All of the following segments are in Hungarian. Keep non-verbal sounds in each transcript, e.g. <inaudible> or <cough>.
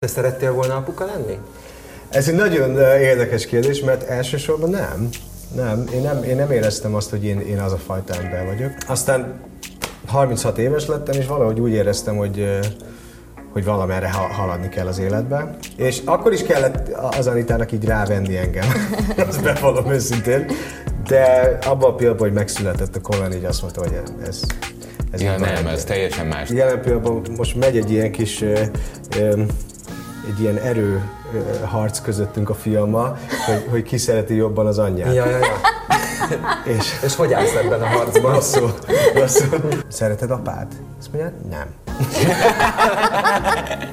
Te szerettél volna apuka lenni? Ez egy nagyon ö, érdekes kérdés, mert elsősorban nem. Nem, én nem, én nem éreztem azt, hogy én, én az a fajta ember vagyok. Aztán 36 éves lettem, és valahogy úgy éreztem, hogy, ö, hogy valamerre ha- haladni kell az életben. És akkor is kellett az Anitának így rávenni engem, <laughs> azt bevallom őszintén. De abban a pillanatban, hogy megszületett a Colin, így azt mondta, hogy ez, ez Ja, nem, ez teljesen más. Jelen pillanatban most megy egy ilyen kis, ö, ö, egy ilyen erő harc közöttünk a fiammal, hogy, hogy ki szereti jobban az anyját. Ja, ja, ja. <laughs> És És hogy állsz ebben a harcban? rosszul, rosszul. Szereted apád? Azt mondja, nem. <laughs>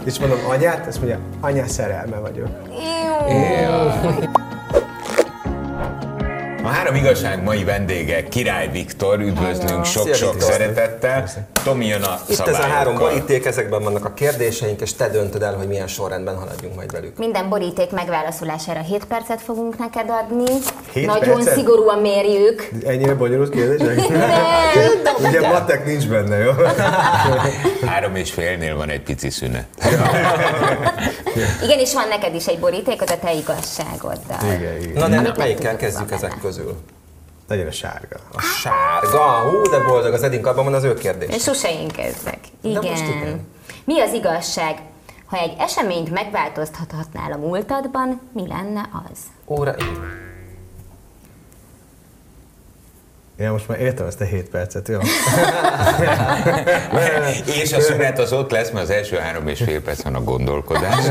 És mondom, anyát? Azt mondja, anya szerelme vagyok. A három igazság mai vendége Király Viktor, üdvözlünk sok-sok szeretettel. Tomi jön a Itt ez a három boríték, ezekben vannak a kérdéseink, és te döntöd el, hogy milyen sorrendben haladjunk majd velük. Minden boríték megválaszolására 7 percet fogunk neked adni. Hét Nagyon percet? szigorúan mérjük. Ennyire bonyolult kérdések? <laughs> <laughs> Nem, Ugye matek nincs benne, jó? <laughs> Három és félnél van egy pici szünet. Igen, és van neked is egy borítékod a te igazságoddal. Igen, igen. Na de Amit melyikkel kezdjük ezek benne. Közül? Legyen a sárga. A sárga, hú, de boldog, az Edink abban van az ő kérdés. És sose én kezdek. Igen. most igen. Mi az igazság? Ha egy eseményt megváltoztathatnál a múltadban, mi lenne az? Óra, Ja, most már értem ezt a 7 percet, jó? <laughs> És a szünet az ott lesz, mert az első három és fél perc van a gondolkodás.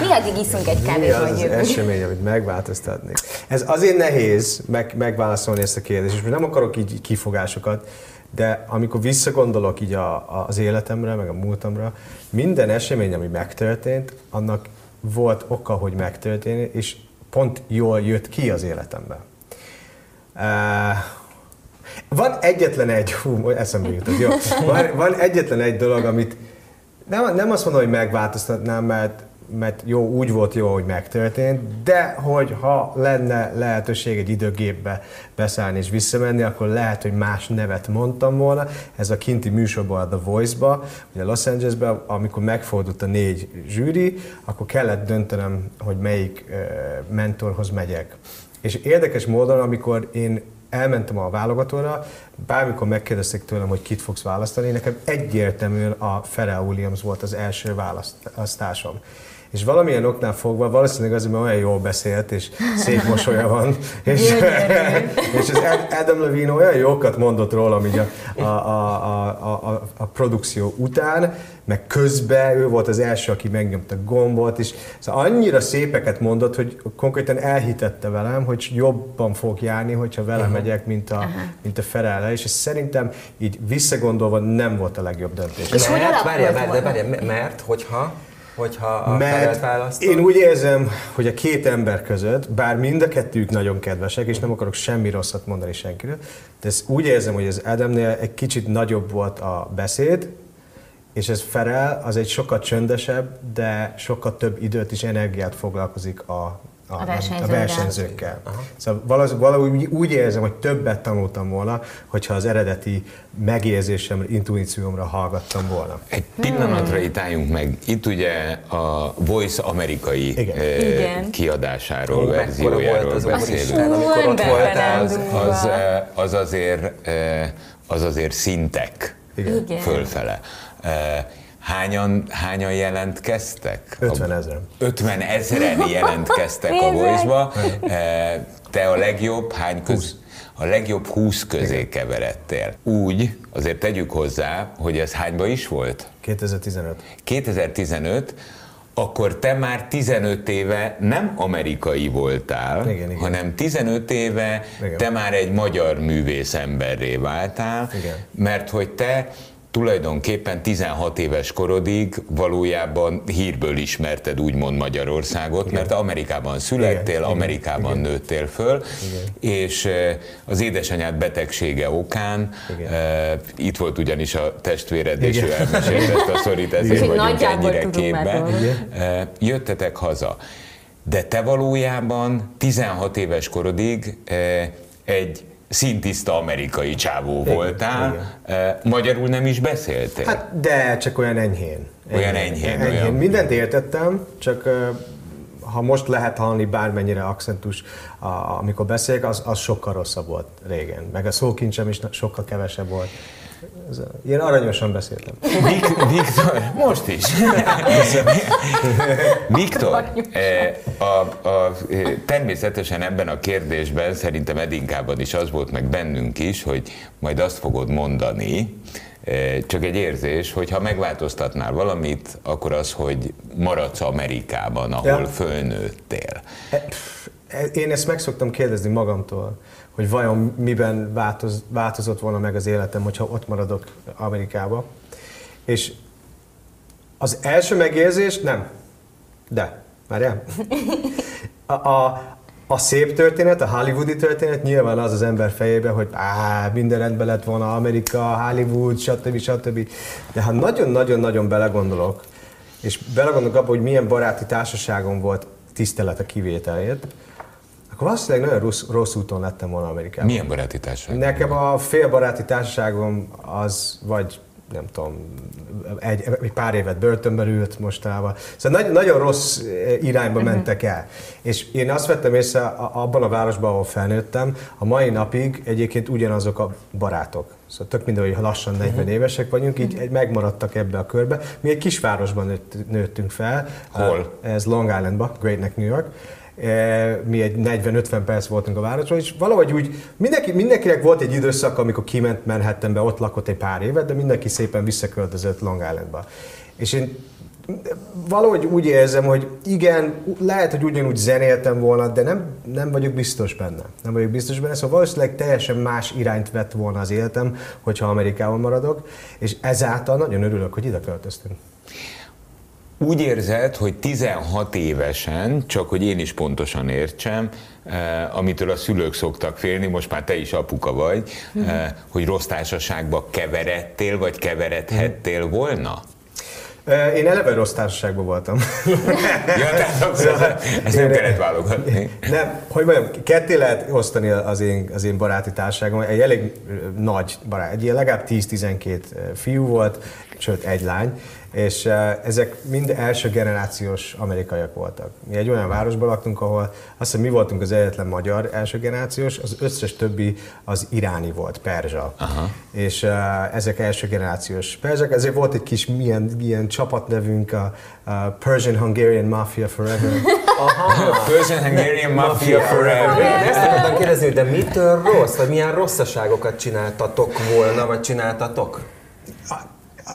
Mi addig iszunk egy kávét, az vagy az jövünk? esemény, amit megváltoztatni? Ez azért nehéz meg, megválaszolni ezt a kérdést, és most nem akarok így kifogásokat, de amikor visszagondolok így a, a, az életemre, meg a múltamra, minden esemény, ami megtörtént, annak volt oka, hogy megtörténni, és pont jól jött ki az életemben. Uh, van egyetlen egy, hú, eszembe jutott, jó. Van, van egyetlen egy dolog, amit nem, nem azt mondom, hogy megváltoztatnám, mert, mert jó, úgy volt jó, hogy megtörtént, de hogy ha lenne lehetőség egy időgépbe beszállni és visszamenni, akkor lehet, hogy más nevet mondtam volna. Ez a kinti műsorban, a The Voice-ba, ugye Los Angelesben, amikor megfordult a négy zsűri, akkor kellett döntenem, hogy melyik mentorhoz megyek. És érdekes módon, amikor én elmentem a válogatóra, bármikor megkérdezték tőlem, hogy kit fogsz választani, nekem egyértelműen a Pharrell Williams volt az első választásom. És valamilyen oknál fogva, valószínűleg azért, mert olyan jól beszélt, és szép mosolya van, és, <laughs> és az Adam Levine olyan jókat mondott rólam így a, a, a, a, a, a produkció után, meg közben ő volt az első, aki megnyomta gombot, és szóval annyira szépeket mondott, hogy konkrétan elhitette velem, hogy jobban fog járni, hogyha vele uh-huh. megyek, mint a, mint a Ferrell, és ez szerintem így visszagondolva nem volt a legjobb döntés. És hogy mert, alakult várjál, várjál, várjál, mert, hogyha, hogyha a Mert választod, én úgy érzem, hogy a két ember között, bár mind a kettőjük nagyon kedvesek, és nem akarok semmi rosszat mondani senkiről, de ezt úgy érzem, hogy az Adamnél egy kicsit nagyobb volt a beszéd, és ez Ferel, az egy sokkal csöndesebb, de sokkal több időt és energiát foglalkozik a, a, A a versenyzőkkel. versenyzőkkel. Szóval valahogy, valahogy úgy érzem, hogy többet tanultam volna, hogyha az eredeti megérzésem, intuíciómra hallgattam volna. Egy pillanatra itt álljunk meg. Itt ugye a Voice amerikai Igen. eh, Igen. kiadásáról, mekkora verziójáról volt az beszélünk. Amikor ott voltál, az- Az, eh, az, azért, eh, az azért szintek Igen. Igen. fölfele. Eh, Hányan, hányan jelentkeztek? 50 ezeren. 50 <laughs> ezeren jelentkeztek a. Voice-ba. Eh, Te a legjobb hány köz... A legjobb 20 közé keveredtél. Úgy, azért tegyük hozzá, hogy ez hányba is volt? 2015. 2015, akkor te már 15 éve nem amerikai voltál, Igen, igen. hanem 15 éve Igen. te már egy magyar művész emberré váltál, Igen. mert hogy te tulajdonképpen 16 éves korodig valójában hírből ismerted úgymond Magyarországot, Igen. mert Amerikában születtél, Igen, Amerikában igen. nőttél föl, és eh, az édesanyád betegsége okán, Igen. eh, itt volt ugyanis a testvéred, és Igen. ő elmesélte ezt a sztorit, ezért Úgyhogy vagyunk nagyjából ennyire tudunk már képbe. róla. Eh, Jöttetek haza. De te valójában 16 éves korodig eh, egy szintiszta amerikai csávó voltál, igen. magyarul nem is beszéltél? Hát de csak olyan enyhén. Olyan enyhén. enyhén. Olyan... Mindent értettem, csak ha most lehet hallani bármennyire akcentus, amikor beszélek, az, az sokkal rosszabb volt régen. Meg a szókincsem is sokkal kevesebb volt. Ilyen aranyosan beszéltem. Viktor, most is. Viktor, eh, a, a, eh, természetesen ebben a kérdésben, szerintem Edinkában is az volt, meg bennünk is, hogy majd azt fogod mondani, eh, csak egy érzés, hogy ha megváltoztatnál valamit, akkor az, hogy maradsz Amerikában, ahol ja. fölnőttél. Én ezt meg szoktam kérdezni magamtól hogy vajon miben változ, változott volna meg az életem, hogyha ott maradok Amerikába. És az első megérzés nem. De, várjál. A, a, a szép történet, a hollywoodi történet nyilván az az ember fejébe, hogy á, minden rendben lett volna Amerika, Hollywood, stb. stb. De ha nagyon-nagyon-nagyon belegondolok, és belegondolok abba, hogy milyen baráti társaságom volt tisztelet a kivételét, akkor valószínűleg nagyon rossz, rossz úton lettem volna Amerikában. Milyen baráti társaság? Nekem a fél baráti társaságom az vagy nem tudom, egy, egy pár évet börtönbe ült mostában. Szóval nagyon, nagyon rossz irányba uh-huh. mentek el. És én azt vettem észre abban a városban, ahol felnőttem, a mai napig egyébként ugyanazok a barátok. Szóval tök minden, hogy lassan 40 uh-huh. évesek vagyunk, így uh-huh. megmaradtak ebbe a körbe. Mi egy kisvárosban nőtt, nőttünk fel. Hol? Ez Long Islandba, Great Neck, New York Eh, mi egy 40-50 perc voltunk a városban, és valahogy úgy mindenki, mindenkinek volt egy időszak, amikor kiment Manhattanbe, ott lakott egy pár évet, de mindenki szépen visszaköltözött Long Islandba. És én valahogy úgy érzem, hogy igen, lehet, hogy ugyanúgy zenéltem volna, de nem, nem vagyok biztos benne. Nem vagyok biztos benne, szóval valószínűleg teljesen más irányt vett volna az életem, hogyha Amerikában maradok, és ezáltal nagyon örülök, hogy ide költöztünk. Úgy érzed, hogy 16 évesen, csak hogy én is pontosan értsem, eh, amitől a szülők szoktak félni, most már te is apuka vagy, eh, hogy rossz társaságba keveredtél, vagy keveredhettél volna? Eh, én eleve rossz társaságban voltam. <laughs> ja, tehát akkor ezt nem kellett válogatni. Nem, hogy mondjam, ketté lehet osztani az én, az én baráti társágom. Egy elég nagy barát, egy ilyen legalább 10-12 fiú volt, sőt egy lány, és ezek mind első generációs amerikaiak voltak. Mi egy olyan városban laktunk, ahol azt hiszem mi voltunk az egyetlen magyar első generációs, az összes többi az iráni volt, perzsa. Aha. És ezek első generációs perzsák, ezért volt egy kis milyen, milyen csapatnevünk, a, a Persian Hungarian Mafia Forever. <laughs> Aha. Persian Hungarian Mafia Forever. Ezt akartam kérdezni, de mitől rossz, vagy milyen rosszaságokat csináltatok volna, vagy csináltatok?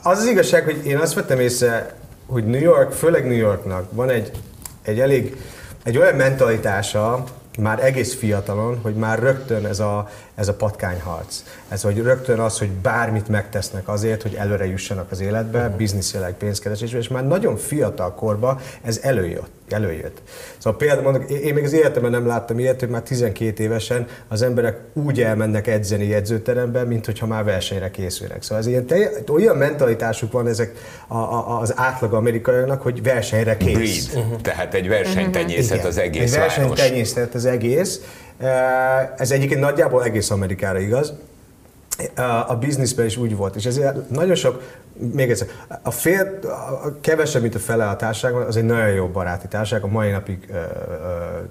Az az igazság, hogy én azt vettem észre, hogy New York, főleg New Yorknak van egy, egy elég, egy olyan mentalitása, már egész fiatalon, hogy már rögtön ez a, ez a patkányharc. Ez, hogy rögtön az, hogy bármit megtesznek azért, hogy előre jussanak az életbe, uh-huh. bizniszileg, pénzkeresésbe, és már nagyon fiatal korban ez előjött. előjött. Szóval például mondok, én még az életemben nem láttam ilyet, hogy már 12 évesen az emberek úgy elmennek edzeni jegyzőterembe, mint hogyha már versenyre készülnek. Szóval ez ilyen olyan mentalitásuk van ezek a, a, az átlag amerikaiaknak, hogy versenyre kész. Breed. Uh-huh. Tehát egy versenytenyészet uh-huh. az egész egy versenytenyészet az egész, ez egyébként nagyjából egész Amerikára igaz. A bizniszben is úgy volt, és ezért nagyon sok még egyszer, a fél, a kevesebb, mint a fele a társaságban, az egy nagyon jó baráti társaság, a mai napig ö, ö,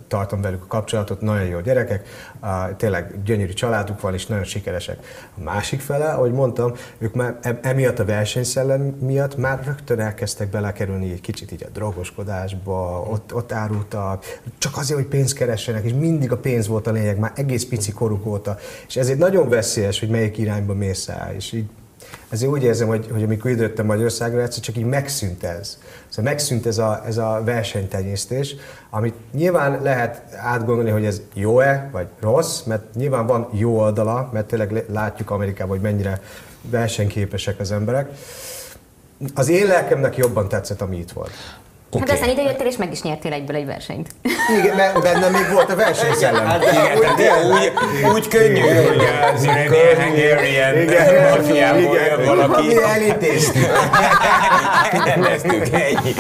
tartom velük a kapcsolatot, nagyon jó gyerekek, a, tényleg gyönyörű családuk van, és nagyon sikeresek. A másik fele, ahogy mondtam, ők már e, emiatt a versenyszellem miatt már rögtön elkezdtek belekerülni egy kicsit így a drogoskodásba, ott, ott árultak, csak azért, hogy pénzt keressenek, és mindig a pénz volt a lényeg, már egész pici koruk óta. És ezért nagyon veszélyes, hogy melyik irányba mész el, és így ezért úgy érzem, hogy, hogy amikor időttem Magyarországra, egyszer csak így megszűnt ez. Szóval megszűnt ez a, ez a versenytenyésztés, amit nyilván lehet átgondolni, hogy ez jó-e, vagy rossz, mert nyilván van jó oldala, mert tényleg látjuk Amerikában, hogy mennyire versenyképesek az emberek. Az én lelkemnek jobban tetszett, ami itt volt. Hát Oké. aztán ide jöttél, és meg is nyertél egyből egy versenyt. Igen, mert benne még volt a versenyszellem. Hát Igen, úgy, tehát úgy, úgy könnyű, hogy az Irene Hungarian Igen. mafiából jön valaki. Mi elintéztük. Rendeztük, ennyi.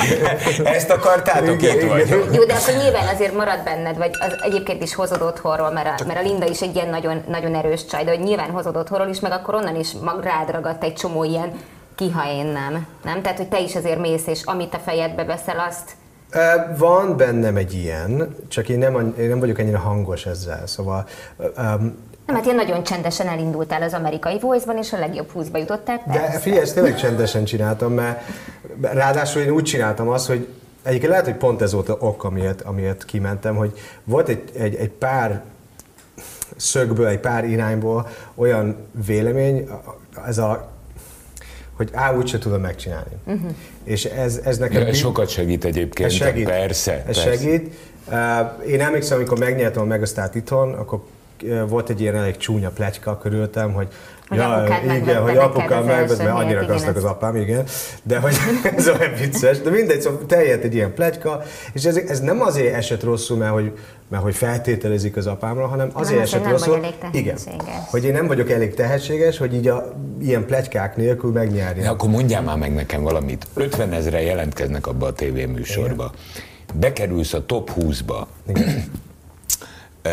Ezt akartátok, Igen, itt igen. vagyok. Jó, de akkor nyilván azért marad benned, vagy az egyébként is hozod otthonról, mert a, mert a Linda is egy ilyen nagyon, nagyon erős csaj, de hogy nyilván hozod otthonról is, meg akkor onnan is mag rád ragadt egy csomó ilyen ki, ha én nem. Nem? Tehát, hogy te is azért mész, és amit a fejedbe veszel, azt Van bennem egy ilyen, csak én nem, én nem vagyok ennyire hangos ezzel, szóval um, nem, hát ilyen nagyon csendesen elindultál az amerikai voice-ban, és a legjobb húszba jutottál. De persze. figyelj, ezt tényleg csendesen csináltam, mert ráadásul én úgy csináltam azt, hogy egyébként lehet, hogy pont ez volt a ok, amiért, amiért kimentem, hogy volt egy, egy, egy pár szögből, egy pár irányból olyan vélemény, ez a hogy á, úgyse tudom megcsinálni. Uh-huh. És ez, ez nekem... Ez sokat segít egyébként, Ez segít. persze. Ez persze. segít. Uh, Én emlékszem, amikor megnyertem a Megasztárt itthon, akkor volt egy ilyen elég csúnya pletyka körülöttem, hogy Hogy apukád igen, hogy apukám megvett, mert annyira igen, gazdag az apám, igen. De hogy <laughs> ez olyan vicces. De mindegy, szóval terjedt egy ilyen pletyka, és ez, ez nem azért esett rosszul, mert hogy, mert hogy feltételezik az apámra, hanem azért az, hogy esett nem rosszul. vagy elég igen, hogy én nem vagyok elég tehetséges, hogy így a ilyen pletykák nélkül megnyerni. De akkor mondjál már meg nekem valamit. 50 ezeren jelentkeznek abba a tévéműsorba. Bekerülsz a top 20-ba. <clears throat> Ö,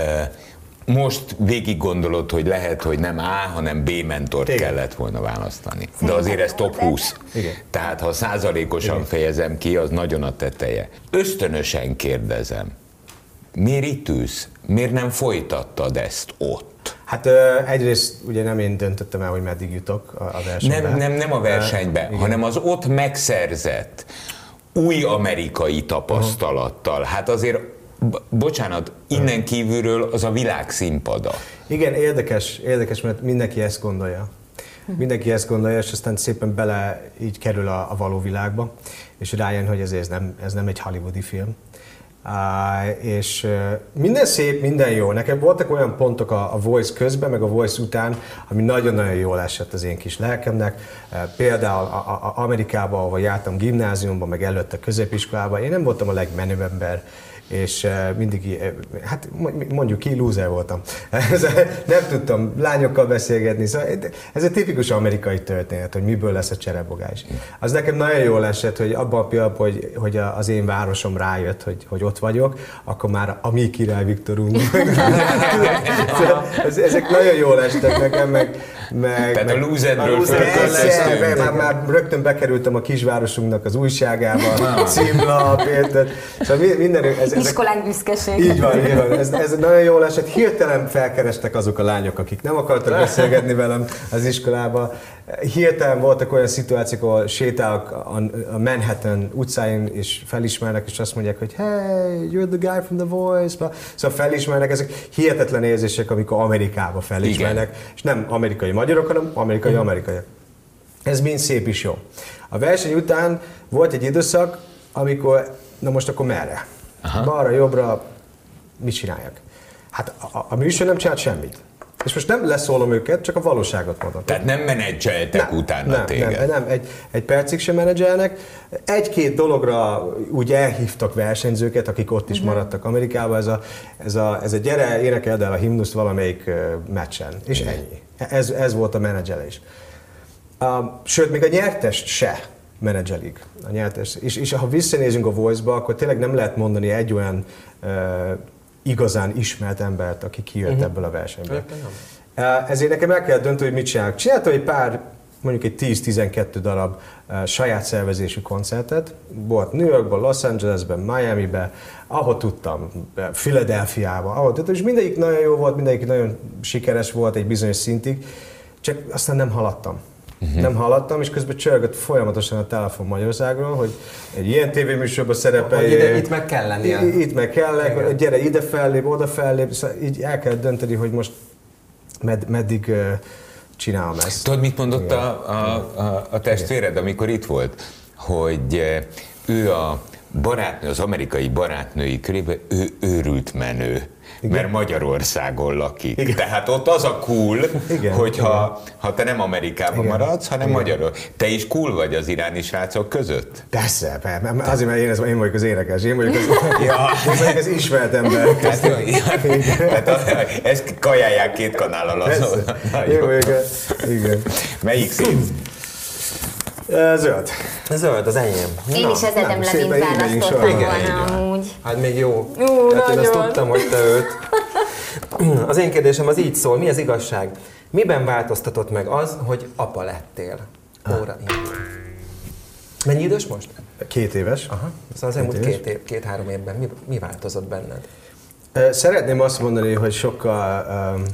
Most végig gondolod, hogy lehet, hogy nem A, hanem B mentort Igen. kellett volna választani. De azért ez top 20. Igen. Tehát ha százalékosan fejezem ki, az nagyon a teteje. Ösztönösen kérdezem, miért itt ülsz? Miért nem folytattad ezt ott? Hát egyrészt ugye nem én döntöttem el, hogy meddig jutok a, versenyben. Nem, nem, nem a versenybe, igen. hanem az ott megszerzett új amerikai tapasztalattal. Hát azért, bocsánat, innen kívülről az a világ színpada. Igen, érdekes, érdekes, mert mindenki ezt gondolja. Mindenki ezt gondolja, és aztán szépen bele így kerül a, a való világba, és rájön, hogy ez, ez, nem, ez nem egy hollywoodi film. Uh, és uh, minden szép, minden jó. Nekem voltak olyan pontok a, a Voice közben, meg a Voice után, ami nagyon-nagyon jól esett az én kis lelkemnek. Uh, például a, a, a Amerikában, ahol jártam gimnáziumban, meg előtte középiskolában, én nem voltam a legmenőbb ember, és uh, mindig, uh, hát mondjuk ki, loser voltam. <laughs> nem tudtam lányokkal beszélgetni, szóval ez egy tipikus amerikai történet, hogy miből lesz a cserebogás. Az nekem nagyon jól esett, hogy abban a pillanatban, hogy, hogy az én városom rájött, hogy, hogy ott vagyok, akkor már a mi király Viktorunk. <laughs> <laughs> Szóval ez, ezek nagyon jól estek nekem, meg, meg, Tehát meg a Persze, fölköltöztünk. már, már rögtön bekerültem a kisvárosunknak az újságába, címlap, érted? Szóval mi- minden, ez, ezek, Iskolánk büszkeség. így van, így van. Ez, ez nagyon jól esett. Hirtelen felkerestek azok a lányok, akik nem akartak <laughs> beszélgetni velem az iskolába. Hirtelen voltak olyan szituációk, ahol sétálok a Manhattan utcáin, és felismernek, és azt mondják, hogy hey, you're the guy from The Voice. Szóval felismernek, ezek hihetetlen érzések, amikor Amerikába felismernek, és nem amerikai magyarok, hanem amerikai amerikaiak. Ez mind szép is jó. A verseny után volt egy időszak, amikor, na most akkor merre? Aha. Balra, jobbra, mit csináljak? Hát a, a, a műsor nem csinált semmit. És most nem leszólom őket, csak a valóságot mondom. Tehát nem menedzseltek utána nem, téged. Nem, nem, egy, egy percig sem menedzselnek. Egy-két dologra úgy elhívtak versenyzőket, akik ott is maradtak Amerikában. Ez a, ez a, ez a gyere, énekeld el a himnuszt valamelyik meccsen. És ennyi. Ez, ez volt a menedzselés. Sőt, még a nyertest se menedzselik. A nyertes. És, és ha visszanézünk a Voice-ba, akkor tényleg nem lehet mondani egy olyan uh, igazán ismert embert, aki kijött uh-huh. ebből a versenyből. Uh, ezért nekem el kell dönteni, hogy mit csinálok. Csináltam egy pár, mondjuk egy 10-12 darab uh, saját szervezésű koncertet. Volt New Yorkban, Los Angelesben, Miamiben, ahol tudtam, Philadelphiában, ahol tudtam, és mindegyik nagyon jó volt, mindegyik nagyon sikeres volt egy bizonyos szintig, csak aztán nem haladtam. Uh-huh. Nem haladtam, és közben csörgött folyamatosan a telefon Magyarországról, hogy egy ilyen tévéműsorban ide- itt meg kell lennie. Itt meg kell, gyere ide fellép, oda fellép, szóval így el kell dönteni, hogy most med, meddig uh, csinálom ezt. Tudod, mit mondott a, a, a, a testvéred, amikor itt volt? Hogy ő a barátnő, az amerikai barátnői körében ő őrült menő. Igen. mert Magyarországon lakik. Igen. Tehát ott az a cool, Igen. hogyha Igen. ha te nem Amerikában Igen. maradsz, hanem Igen. Magyarul. Te is cool vagy az iráni srácok között? Persze, persze. azért, mert én, ez, én vagyok az énekes, én vagyok az, <laughs> ja. én vagyok az ismert ember. Tehát, tehát a, ezt kajálják két kanál alatt. Én vagyok Igen. Melyik szín? Zöld. Zöld, az enyém. Én Na, is az Edem Levint választottam volna amúgy. Hát még jó. Ú, hát én azt tudtam, hogy te őt. <laughs> Az én kérdésem az így szól, mi az igazság? Miben változtatott meg az, hogy apa lettél? Óra Mennyi idős most? Két éves. Aha. Szóval az elmúlt két, év, két-három évben mi, mi változott benned? Szeretném azt mondani, hogy sokkal um,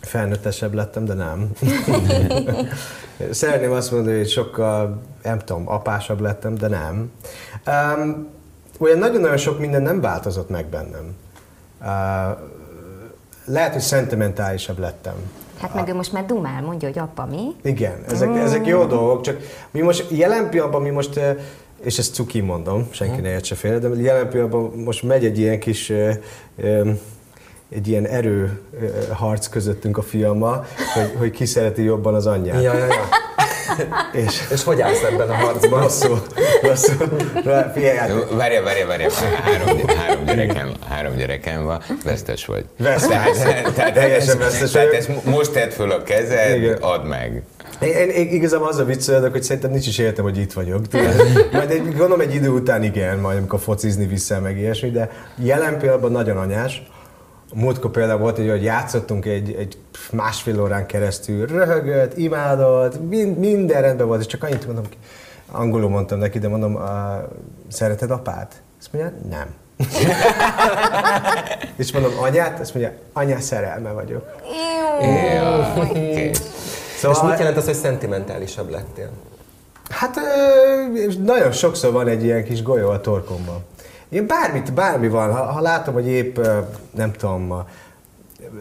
felnőttesebb lettem, de nem. <laughs> Szeretném azt mondani, hogy sokkal, nem tudom, apásabb lettem, de nem. Um, olyan nagyon-nagyon sok minden nem változott meg bennem. Uh, lehet, hogy szentimentálisabb lettem. Hát meg ő most már dumál, mondja, hogy apa mi. Igen, ezek, mm. ezek jó dolgok, csak mi most jelen pillanatban mi most, és ezt cuki mondom, senki ne értse félre, de jelen pillanatban most megy egy ilyen kis egy ilyen erő harc közöttünk a fiammal, hogy, hogy ki szereti jobban az anyját. Ja, ja, ja. <laughs> és, és hogy állsz ebben a harcban? Rosszul. Rosszul. Várja, várja, várja. Három, három, gyerekem, három gyerekem van, vesztes vagy. Vesztes. Tehát, tehát, teljesen vesztes Tehát ezt most tedd föl a kezed, Igen. add meg. Én, én igazából az a viccelődök, hogy szerintem nincs is értem, hogy itt vagyok. <laughs> Majd egy, gondolom egy idő után igen, majd amikor focizni vissza, meg ilyesmi, de jelen pillanatban nagyon anyás múltkor például volt, hogy játszottunk egy, egy másfél órán keresztül, röhögött, imádott, mind, minden rendben volt, és csak annyit mondom, angolul mondtam neki, de mondom, uh, szereted apát? Azt mondja, nem. <laughs> és mondom, anyát? Azt mondja, anya szerelme vagyok. Szóval, és mit jelent az, hogy szentimentálisabb lettél? Hát nagyon sokszor van egy ilyen kis golyó a torkomban. Én bármit, bármi van, ha, ha látom, hogy épp, nem tudom,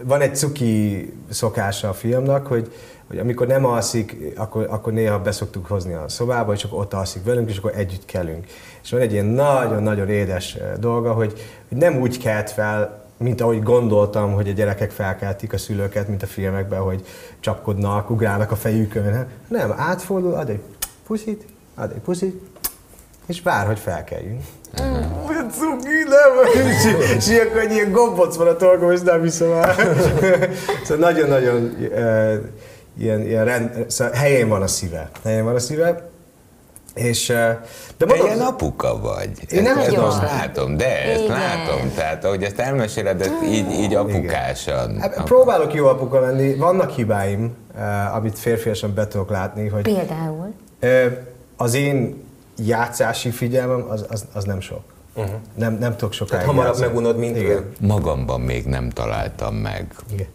van egy cuki szokása a filmnak, hogy, hogy amikor nem alszik, akkor, akkor néha beszoktuk hozni a szobába, és akkor ott alszik velünk, és akkor együtt kelünk. És van egy ilyen nagyon-nagyon édes dolga, hogy, hogy nem úgy kelt fel, mint ahogy gondoltam, hogy a gyerekek felkeltik a szülőket, mint a filmekben, hogy csapkodnak, ugrálnak a fejükön. Nem, átfordul, ad egy puszit, ad egy puszit, és vár, hogy felkeljünk. Cuki, nem? És ilyenkor egy ilyen gombóc van a torkom, és nem hiszem el. Szóval nagyon-nagyon uh, ilyen, ilyen rend, szóval helyén van a szíve. Helyén van a szíve. És, uh, de mondom, ilyen apuka vagy. Én nem ezt most látom, de ezt Igen. látom. Tehát ahogy ezt elmeséled, ezt így, így apukásan. Hát, próbálok jó apuka lenni. Vannak hibáim, uh, amit férfiasan be tudok látni. Hogy, Például? Uh, az én játszási figyelmem az, az, az nem sok. Uh-huh. Nem, nem tudok sokáig Tehát hamarabb megunod, mint Igen. ő. Magamban még nem találtam meg Igen.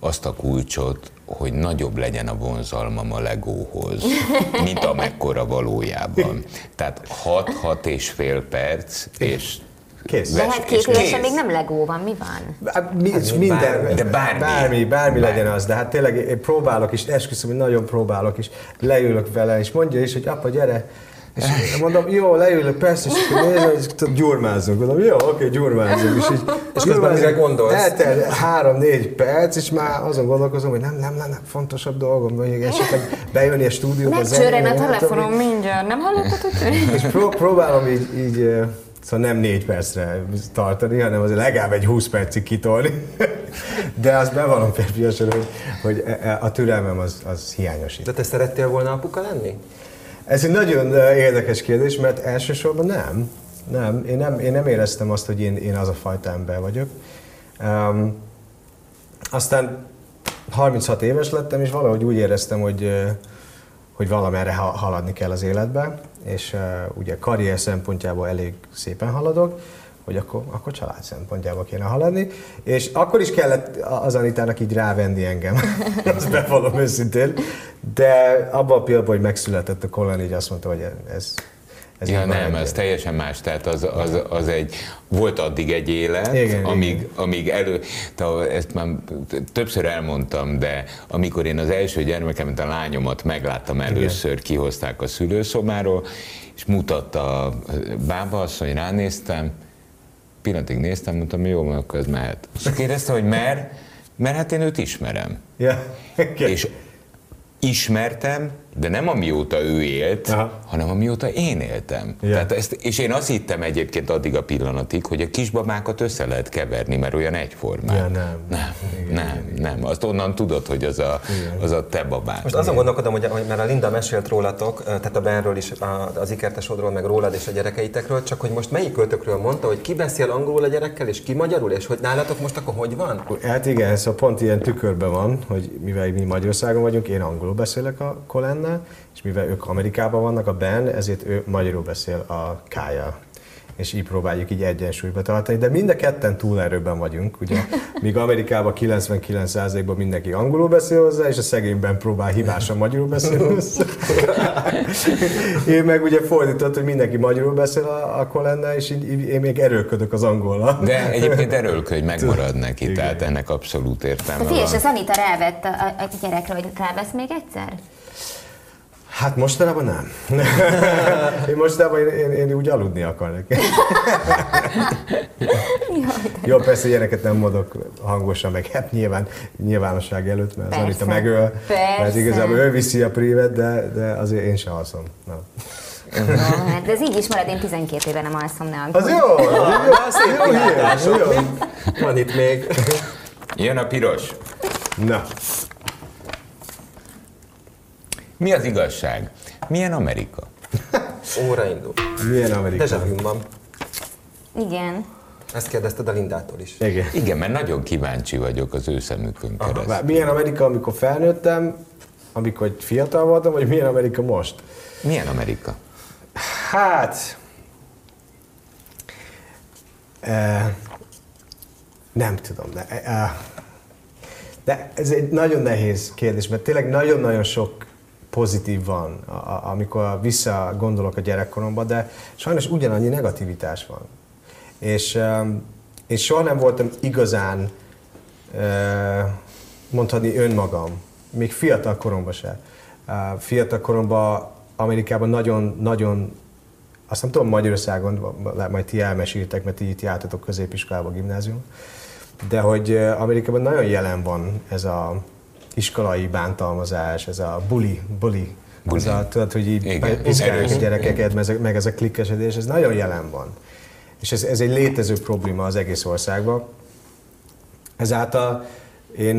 azt a kulcsot, hogy nagyobb legyen a vonzalmam a legóhoz, <laughs> mint amekkora valójában. Tehát 6-6 és fél perc, és Kész. De hát két évesen még nem legó van, mi van? Hát, mi, hát, minden, bármi, de bármi, bármi, bármi legyen az, de hát tényleg én próbálok is, esküszöm, hogy nagyon próbálok is, leülök vele, és mondja is, hogy apa, gyere, és mondom, jó, leülök, persze, és akkor nézem, és gyurmázunk. Mondom, jó, oké, gyurmázunk. És, így, és közben mire gondolsz? Eltel három-négy perc, és már azon gondolkozom, hogy nem, nem, nem, nem fontosabb dolgom, hogy esetleg bejönni a stúdióba. Ne csörren a telefonom mindjárt, nem hallottad, hogy <laughs> És pró- próbálom így, így Szóval nem négy percre tartani, hanem azért legalább egy 20 percig kitolni. <laughs> De azt bevallom férfiasan, hogy, hogy e, e, a türelmem az, az hiányos. De te szerettél volna apuka lenni? Ez egy nagyon érdekes kérdés, mert elsősorban nem. Nem, én nem, én nem éreztem azt, hogy én, én az a fajta ember vagyok. Um, aztán 36 éves lettem, és valahogy úgy éreztem, hogy, hogy valamerre haladni kell az életbe, és uh, ugye karrier szempontjából elég szépen haladok, hogy akkor, akkor család szempontjából kéne haladni, és akkor is kellett az Anitának így rávenni engem, <laughs> azt bevallom őszintén, de abban a pillanatban, hogy megszületett a Colin, így azt mondta, hogy ez, Ez ja, nem, ez teljesen más. Tehát az, az, az egy, volt addig egy élet, igen, amíg, igen. amíg elő, tehát ezt már többször elmondtam, de amikor én az első gyermekemet, a lányomat megláttam először, igen. kihozták a szülőszobáról, és mutatta a bába asszony, ránéztem, pillanatig néztem, mondtam, jó, akkor ez mehet. És kérdezte, hogy mer, mert hát én őt ismerem. Yeah. <laughs> és ismertem, de nem amióta ő élt, Aha. hanem amióta én éltem. Ja. Tehát ezt, és én azt hittem egyébként addig a pillanatig, hogy a kisbabákat össze lehet keverni, mert olyan egyformán. Ja, nem. Nem, igen, nem, igen. nem. Azt onnan tudod, hogy az a, az a te babád. Most azon gondolkodom, hogy, hogy mert a Linda mesélt rólatok, tehát a Benről is, az ikertesodról, meg rólad és a gyerekeitekről, csak hogy most melyik költökről mondta, hogy ki beszél angolul a gyerekkel, és ki magyarul, és hogy nálatok most akkor hogy van? Hát igen, szóval pont ilyen tükörben van, hogy mivel mi Magyarországon vagyunk, én angolul beszélek a Kolennel, és mivel ők Amerikában vannak, a Ben, ezért ő magyarul beszél a Kája és így próbáljuk így egyensúlyba tartani, de mind a ketten túlerőben vagyunk, ugye, <laughs> míg Amerikában 99%-ban mindenki angolul beszél hozzá, és a szegényben próbál hibásan magyarul beszélni. <laughs> Én meg ugye fordított, hogy mindenki magyarul beszél a, a és így, így, én még erőlködök az angollal. De egyébként erőlködj, megmarad neki, Igen. tehát ennek abszolút értelme van. És az Anita rávett a, a gyerekre, hogy rávesz még egyszer? Hát mostanában nem. <laughs> én mostanában én, én, én úgy aludni akarok. <laughs> Jó, persze ilyeneket nem mondok hangosan, meg hát nyilván nyilvánosság előtt, mert persze, az Anita megöl. Persze. Mert igazából ő viszi a prívet, de, de azért én sem alszom. Na. No, hát de ez így is marad, én 12 éve nem alszom, ne Az jó, az jó, jó, jó, jó. Van itt még. <laughs> Jön a piros. Na. Mi az igazság? Milyen Amerika? <laughs> Óra indul. Milyen Amerika? Igen. Ezt kérdezted a Lindától is. Igen. Igen, mert nagyon kíváncsi vagyok az ő szemükön keresztül. Aha, milyen Amerika, amikor felnőttem, amikor fiatal voltam, vagy milyen Amerika most? Milyen Amerika? Hát... E, nem tudom, de, e, de ez egy nagyon nehéz kérdés, mert tényleg nagyon-nagyon sok pozitív van, amikor visszagondolok a gyerekkoromba, de sajnos ugyanannyi negativitás van. És én soha nem voltam igazán mondhatni önmagam, még fiatal koromban se. Fiatal koromban Amerikában nagyon, nagyon azt nem tudom Magyarországon, majd ti elmeséltek, mert ti itt jártatok középiskolába, gimnázium, de hogy Amerikában nagyon jelen van ez a iskolai bántalmazás, ez a bully, bully, bully. Ez a, tudod, hogy így piszkálják a gyerekeket, meg, meg ez a klikkesedés, ez nagyon jelen van. És ez, ez egy létező probléma az egész országban. Ezáltal én,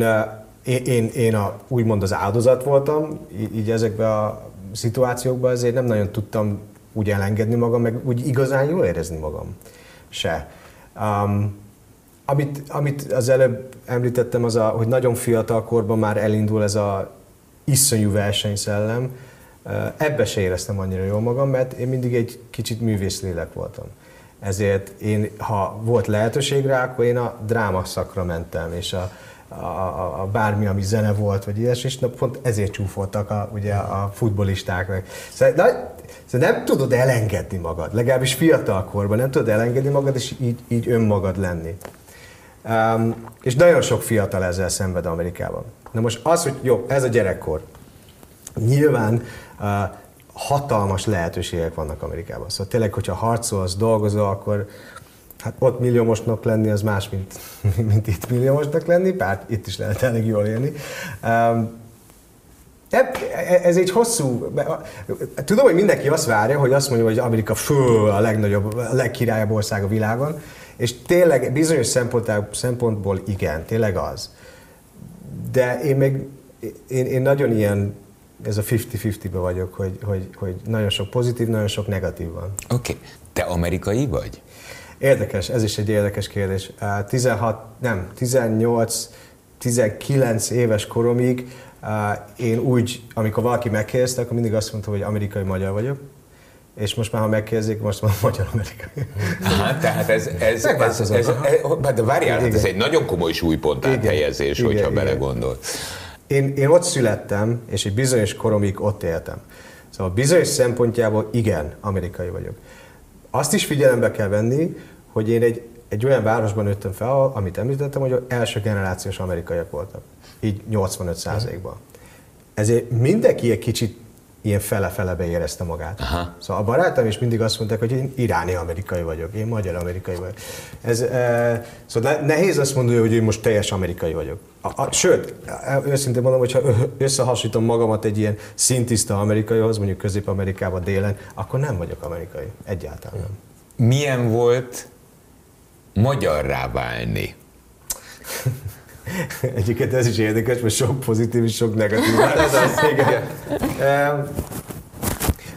én, én, én a, úgymond az áldozat voltam, így ezekben a szituációkban, ezért nem nagyon tudtam úgy elengedni magam, meg úgy igazán jól érezni magam se. Um, amit, amit az előbb említettem, az a, hogy nagyon fiatal korban már elindul ez a iszonyú versenyszellem. Ebbe se éreztem annyira jól magam, mert én mindig egy kicsit művészlélek voltam. Ezért én, ha volt lehetőség rá, akkor én a dráma szakra mentem, és a, a, a, a bármi, ami zene volt, vagy ilyesmi, és pont ezért csúfoltak a, ugye a futbolisták meg. Szóval, de, szóval nem tudod elengedni magad, legalábbis fiatal korban nem tudod elengedni magad, és így, így önmagad lenni. Um, és nagyon sok fiatal ezzel szenved Amerikában. Na most az, hogy jó, ez a gyerekkor. Nyilván uh, hatalmas lehetőségek vannak Amerikában. Szóval tényleg, hogyha harcolsz, dolgozol, akkor hát ott milliómosnak lenni az más, mint, <laughs> mint itt milliómosnak lenni, bár itt is lehet elég jól élni. Um, ez egy hosszú... Tudom, hogy mindenki azt várja, hogy azt mondja, hogy Amerika fő a legnagyobb, a legkirályabb ország a világon, és tényleg bizonyos szempontból igen, tényleg az. De én még, én, én nagyon ilyen, ez a 50-50-be vagyok, hogy, hogy, hogy nagyon sok pozitív, nagyon sok negatív van. Oké. Okay. Te amerikai vagy? Érdekes, ez is egy érdekes kérdés. 16, nem, 18, 19 éves koromig én úgy, amikor valaki megkérdezte, akkor mindig azt mondta, hogy amerikai magyar vagyok és most már, ha megkérdezik, most már magyar amerikai. Aha, tehát ez, ez, ez, ez, ez, ez de várjál, hát ez egy nagyon komoly súlypont áthelyezés, hogyha belegondol. Én, én ott születtem, és egy bizonyos koromig ott éltem. Szóval bizonyos szempontjából igen, amerikai vagyok. Azt is figyelembe kell venni, hogy én egy, egy olyan városban nőttem fel, amit említettem, hogy első generációs amerikaiak voltak. Így 85%-ban. Ezért mindenki egy kicsit ilyen fele-felebe érezte magát. Aha. Szóval a barátaim is mindig azt mondták, hogy én iráni amerikai vagyok, én magyar amerikai vagyok. Ez, e, szóval nehéz azt mondani, hogy én most teljes amerikai vagyok. A, a, sőt, őszintén mondom, hogyha <laughs> összehasonlítom magamat egy ilyen szintiszta amerikaihoz, mondjuk Közép-Amerikában délen, akkor nem vagyok amerikai. Egyáltalán nem. Milyen volt magyarrá válni? <laughs> <laughs> Egyébként ez is érdekes, mert sok pozitív és sok negatív. ez az, <laughs> igen.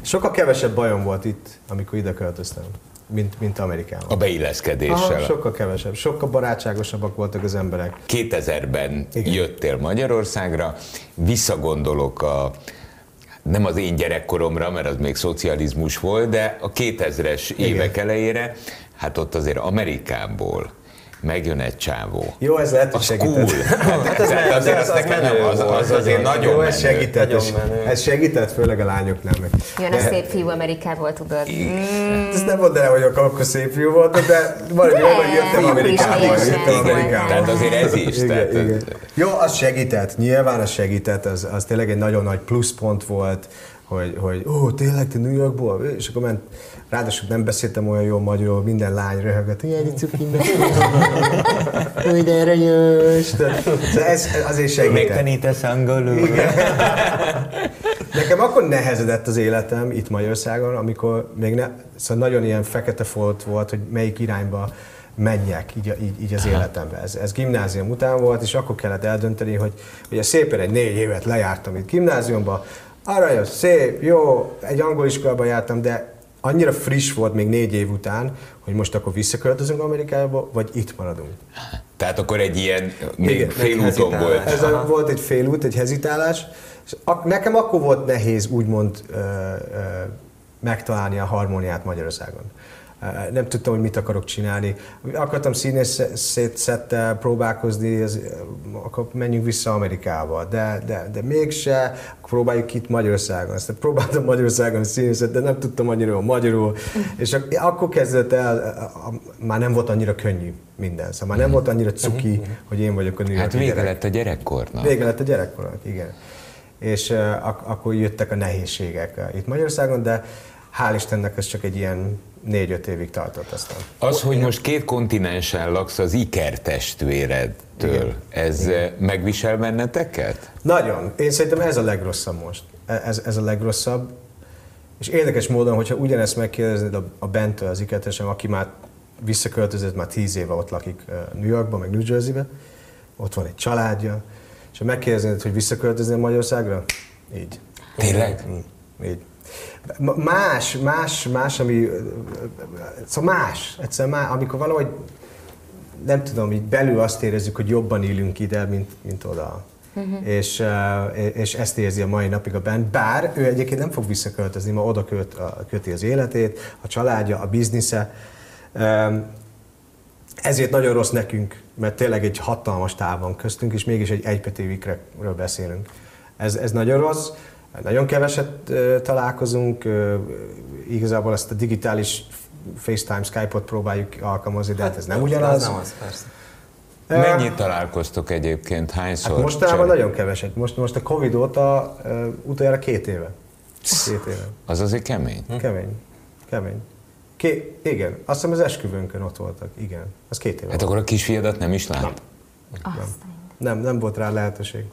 Sokkal kevesebb bajom volt itt, amikor ide költöztem, mint, mint Amerikában. A beilleszkedéssel. Aha, sokkal kevesebb. Sokkal barátságosabbak voltak az emberek. 2000-ben Igen. jöttél Magyarországra, visszagondolok a nem az én gyerekkoromra, mert az még szocializmus volt, de a 2000-es évek elejére, hát ott azért Amerikából megjön egy csávó. Jó, ez lehet, hogy segített. Cool. Hát, <laughs> hát ez, az, azért az, az, nem, az, az azért nagyon Jó, ez segített, és ez segített, főleg a lányoknál meg. Jön a szép fiú Amerikából, tudod. Mm. Ezt nem mondanám, hogy akkor szép fiú volt, de valami jó, hogy jöttem Amerikából. Jöttem Amerikából. Tehát azért ez is. Igen, tehát igen. Jó, az segített, nyilván az segített, az, az tényleg egy nagyon nagy pluszpont volt, hogy, hogy ó, tényleg te New Yorkból? És akkor ment, ráadásul nem beszéltem olyan jól magyarul, minden lány röhögött, hogy egy cukim Hogy <laughs> de aranyos. Szóval ez azért segített. Megtanítasz angolul. <laughs> Nekem akkor nehezedett az életem itt Magyarországon, amikor még ne, szóval nagyon ilyen fekete folt volt, hogy melyik irányba menjek így, így, így az életembe. Ez, ez gimnázium után volt, és akkor kellett eldönteni, hogy ugye szépen egy négy évet lejártam itt gimnáziumba, aranyos, szép, jó, egy angol iskolába jártam, de annyira friss volt még négy év után, hogy most akkor visszaköltözünk Amerikába, vagy itt maradunk. Tehát akkor egy ilyen még Igen, félúton volt. Ez a, volt egy félút, egy hezitálás, és ak- nekem akkor volt nehéz úgymond ö, ö, megtalálni a harmóniát Magyarországon nem tudtam, hogy mit akarok csinálni. Akartam színészet próbálkozni, ez, akkor menjünk vissza Amerikába, de, de, de mégse, próbáljuk itt Magyarországon. Aztán próbáltam Magyarországon színészet, de nem tudtam annyira magyarul, és akkor kezdett el, már nem volt annyira könnyű minden, szóval már nem volt annyira cuki, mhm. hogy én vagyok a New Hát vége lett a gyerekkornak. Vége lett a gyerekkornak, igen. És ak- akkor jöttek a nehézségek itt Magyarországon, de hál' Istennek ez csak egy ilyen négy-öt évig tartott aztán. Az, hogy most két kontinensen laksz az Iker testvéredtől, Igen. ez Igen. Eh, megvisel benneteket? Nagyon. Én szerintem ez a legrosszabb most. E, ez, ez a legrosszabb. És érdekes módon, hogyha ugyanezt megkérdezed a, a Bentől, az ikertesen, aki már visszaköltözött, már tíz éve ott lakik eh, New Yorkba, meg New Jerseybe, ott van egy családja, és ha megkérdezed, hogy visszaköltözni Magyarországra, így. Tényleg? Így. Más, más, más, ami, szóval más, egyszerűen más, amikor valahogy nem tudom, így belül azt érezzük, hogy jobban élünk ide, mint, mint oda. Uh-huh. És, és ezt érzi a mai napig a band, bár ő egyébként nem fog visszaköltözni, ma oda köt, köti az életét, a családja, a biznisze. Ezért nagyon rossz nekünk, mert tényleg egy hatalmas táv van köztünk, és mégis egy egypetévikről beszélünk. Ez, ez nagyon rossz. Nagyon keveset találkozunk, igazából ezt a digitális FaceTime, Skype-ot próbáljuk alkalmazni, de hát, ez nem ugyanaz. Ez nem az, persze. Mennyit találkoztok egyébként? Hányszor? Hát mostanában nagyon keveset. Most, most a Covid óta uh, utoljára két éve. Két éve. Az azért kemény? Hm? Kemény. Kemény. Ké, igen, azt hiszem az esküvőnkön ott voltak, igen. Az két éve. Hát akkor a kisfiadat nem is lát? Nem. Nem. nem, nem volt rá lehetőség.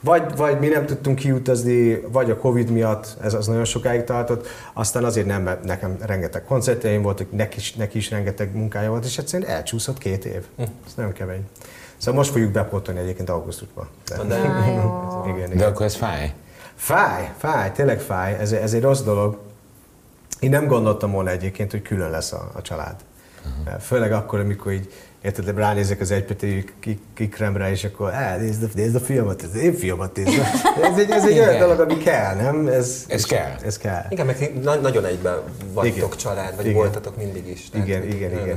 Vagy, vagy mi nem tudtunk kiutazni, vagy a Covid miatt, ez az nagyon sokáig tartott, aztán azért nem, mert nekem rengeteg koncertjeim voltak, neki is, neki is rengeteg munkája volt, és egyszerűen elcsúszott két év. Hm. Ez nem kemény. Szóval most fogjuk bepótolni egyébként augusztusban. De, de, <laughs> igen, igen. de akkor ez fáj? Fáj, fáj, tényleg fáj. Ez, ez egy rossz dolog. Én nem gondoltam volna egyébként, hogy külön lesz a, a család. Uh-huh. Főleg akkor, amikor így érted, ránézek az egypetű kikremre, és akkor á, nézd, a, nézd a filmet, ez én filmet nézem. <laughs> Ez egy, ez egy olyan dolog, ami kell, nem? Ez, ez kell. Ez kell. Igen, meg na- nagyon egyben vagytok igen. család, vagy igen. voltatok mindig is. Tehát igen, igen, igen, igen.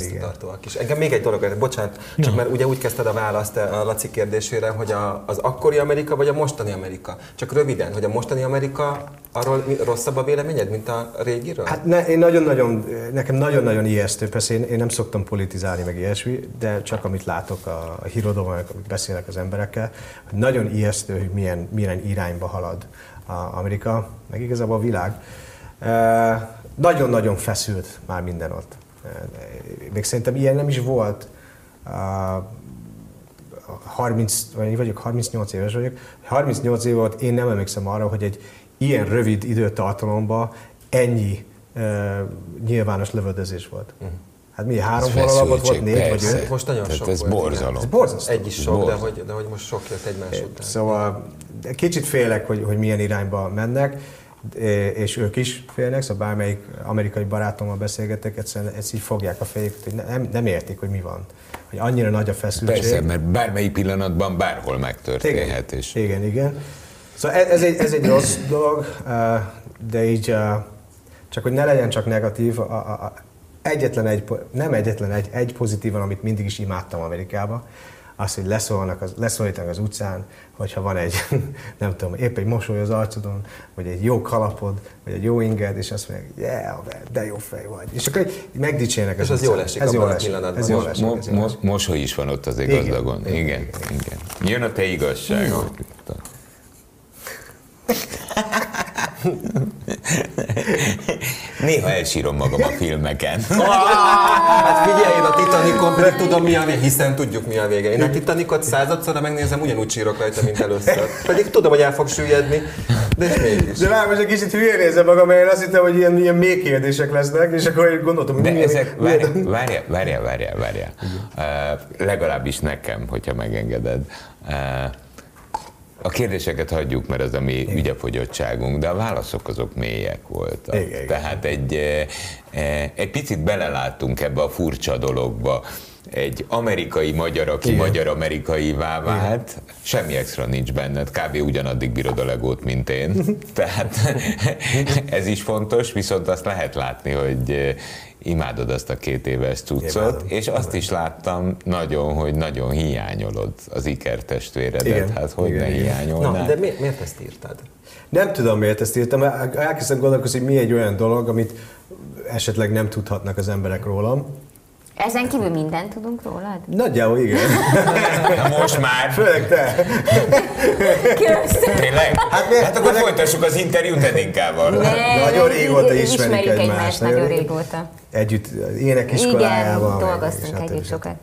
És engem még egy dolog, bocsánat, csak no. mert ugye úgy kezdted a választ a Laci kérdésére, hogy a, az akkori Amerika, vagy a mostani Amerika. Csak röviden, hogy a mostani Amerika arról rosszabb a véleményed, mint a régiről? Hát ne, én nagyon-nagyon, nekem nagyon-nagyon ijesztő, persze én, én nem szoktam politizálni, meg ilyesmi, de csak amit látok a, a hírodóban, amit beszélek az emberekkel, hogy nagyon ijesztő, hogy milyen, milyen irányba halad a Amerika, meg igazából a világ. Nagyon-nagyon feszült már minden ott. Még szerintem ilyen nem is volt. E, 30, vagy vagyok, 38 éves vagyok. 38 év volt, én nem emlékszem arra, hogy egy ilyen rövid időtartalomban ennyi nyilvános lövöldözés volt. Uh-huh. Hát mi, három vonalabot volt, négy persze. vagy öt? Most nagyon sok ez volt. borzalom. Ez borzasztó. Egy is sok, de hogy, de hogy most sok jött egymás után. Szóval kicsit félek, hogy, hogy milyen irányba mennek, és ők is félnek, szóval bármelyik amerikai barátommal beszélgetek, egyszerűen ezt így fogják a fejüket, hogy nem, nem értik, hogy mi van. Hogy annyira nagy a feszültség. Persze, mert bármelyik pillanatban bárhol megtörténhet. Igen, és... igen, igen. Szóval ez, ez, egy, ez egy rossz dolog, de így csak hogy ne legyen csak negatív, a, a, egyetlen egy, nem egyetlen egy, egy pozitívan, amit mindig is imádtam Amerikába, az, hogy leszólnak az, leszólítanak az utcán, hogyha van egy, <laughs> nem tudom, épp egy mosoly az arcodon, vagy egy jó kalapod, vagy egy jó inged, és azt mondják, yeah, de jó fej vagy. És akkor megdicsérnek az És az jól esik ez jól esik, ez jól esik, mo- mo- Mosoly is van ott az gazdagon. Igen, igen, igen. igen. Jön a te igazságod. <laughs> <laughs> Néha elsírom magam a filmeken. hát figyelj, én a Titanicon pedig tudom mi a vége, hiszen tudjuk mi a vége. Én a Titanicot századszorra megnézem, ugyanúgy sírok rajta, mint először. Pedig tudom, hogy el fog süllyedni, de és mégis. De már most egy kicsit hülyén nézem magam, mert én azt hittem, hogy ilyen, ilyen mély kérdések lesznek, és akkor gondoltam, hogy De mi ezek, várjál, várjál, várjál, várjál. Uh, legalábbis nekem, hogyha megengeded. Uh, a kérdéseket hagyjuk, mert az a mi igen. ügyefogyottságunk, de a válaszok azok mélyek voltak. Igen, Tehát egy, eh, egy picit beleláttunk ebbe a furcsa dologba. Egy amerikai magyar, aki Igen. magyar-amerikaivá vált, Igen. semmi extra nincs benned, kb. ugyanaddig bírod a legót, mint én. <laughs> Tehát <laughs> ez is fontos, viszont azt lehet látni, hogy eh, imádod azt a két éves cuccot, Imádom. és azt is láttam nagyon, hogy nagyon hiányolod az ikertestvéredet. Igen. Hát hogy igen, ne hiányolnád? Na, de mi, miért ezt írtad? Nem tudom, miért ezt írtam. Elkezdtem gondolkozni, hogy mi egy olyan dolog, amit esetleg nem tudhatnak az emberek rólam. Ezen kívül mindent tudunk rólad? Nagyjából igen. Na most már. Főleg te. Köszönöm. Tényleg? Hát, miért? hát akkor folytassuk az interjút Edinkával. Nagyon régóta ismerik egymást. egymást nagyon régóta. Együtt énekiskolájában. Igen, dolgoztunk együtt sokat.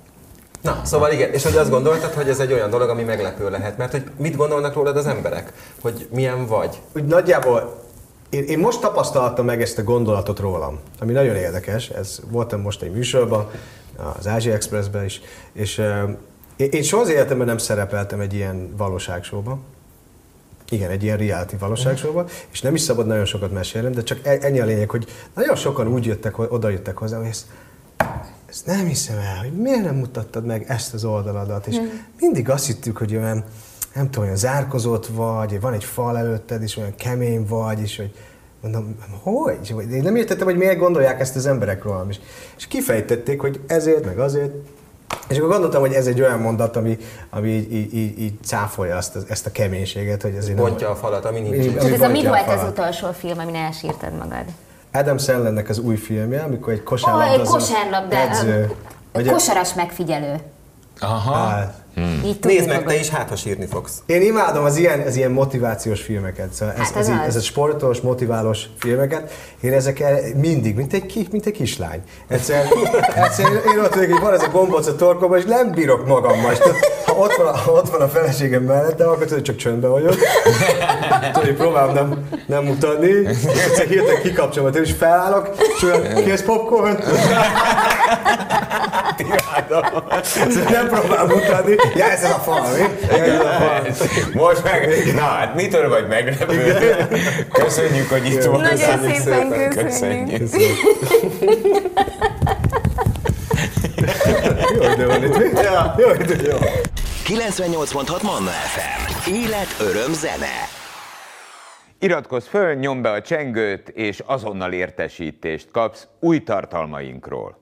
Na, szóval igen, és hogy azt gondoltad, hogy ez egy olyan dolog, ami meglepő lehet, mert hogy mit gondolnak rólad az emberek? Hogy milyen vagy? Úgy nagyjából én, én most tapasztaltam meg ezt a gondolatot rólam, ami nagyon érdekes. Ez voltam most egy műsorban, az Ázsia Expressben is, és uh, én, én soha az életemben nem szerepeltem egy ilyen valóságsóban. Igen, egy ilyen reality valóságsóban, és nem is szabad nagyon sokat mesélnem, de csak e, ennyi a lényeg, hogy nagyon sokan úgy jöttek, oda jöttek hozzám, hogy ezt, ezt nem hiszem el, hogy miért nem mutattad meg ezt az oldaladat, és hmm. mindig azt hittük, hogy olyan nem tudom, olyan zárkozott vagy, van egy fal előtted, és olyan kemény vagy, és hogy mondom, hogy? Én nem értettem, hogy miért gondolják ezt az emberekről. És, és kifejtették, hogy ezért, meg azért. És akkor gondoltam, hogy ez egy olyan mondat, ami, ami így, így, így, így cáfolja azt, ezt a keménységet, hogy ezért Bontja nem, a falat, ami nincs. Így, ez a mi volt az utolsó film, amin elsírtad magad? Adam Sandlernek az új filmje, amikor egy kosárlabda... Oh, egy kosárlabda, edző, kosaras megfigyelő. Aha. Hát, Hmm. Így Nézd meg, te is, hát ha sírni fogsz. Én imádom az ilyen, az ilyen motivációs filmeket, szóval ez, hát ez, ez, így, ez a sportos, motiválós filmeket. Én ezekkel mindig, mint egy, mint egy kislány. Egyszerűen, <laughs> egyszerűen én ott vagyok, hogy van ez a gombóc a torkomban, és nem bírok magammal. És ha ott van, ha ott van a feleségem mellette, akkor tudod, csak csöndben vagyok. <laughs> Tudod, hogy próbálom nem, nem mutatni. Egyszer hirtelen kikapcsolom, és felállok, és olyan, kész popcorn? <laughs> Imádom. Nem próbálom mutatni, Ja, ez a fal, mi? Ez a fal. Most meg, na hát mitől vagy meglepő? Köszönjük, hogy itt volt. Nagyon köszönjük szépen, köszönjük. köszönjük. köszönjük. Jó idő van itt. Ja, jó idő, jó. 98.6 Manna FM. Élet, öröm, zene. Iratkozz föl, nyomd be a csengőt, és azonnal értesítést kapsz új tartalmainkról.